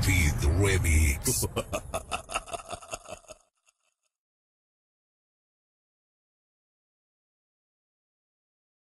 David Remix.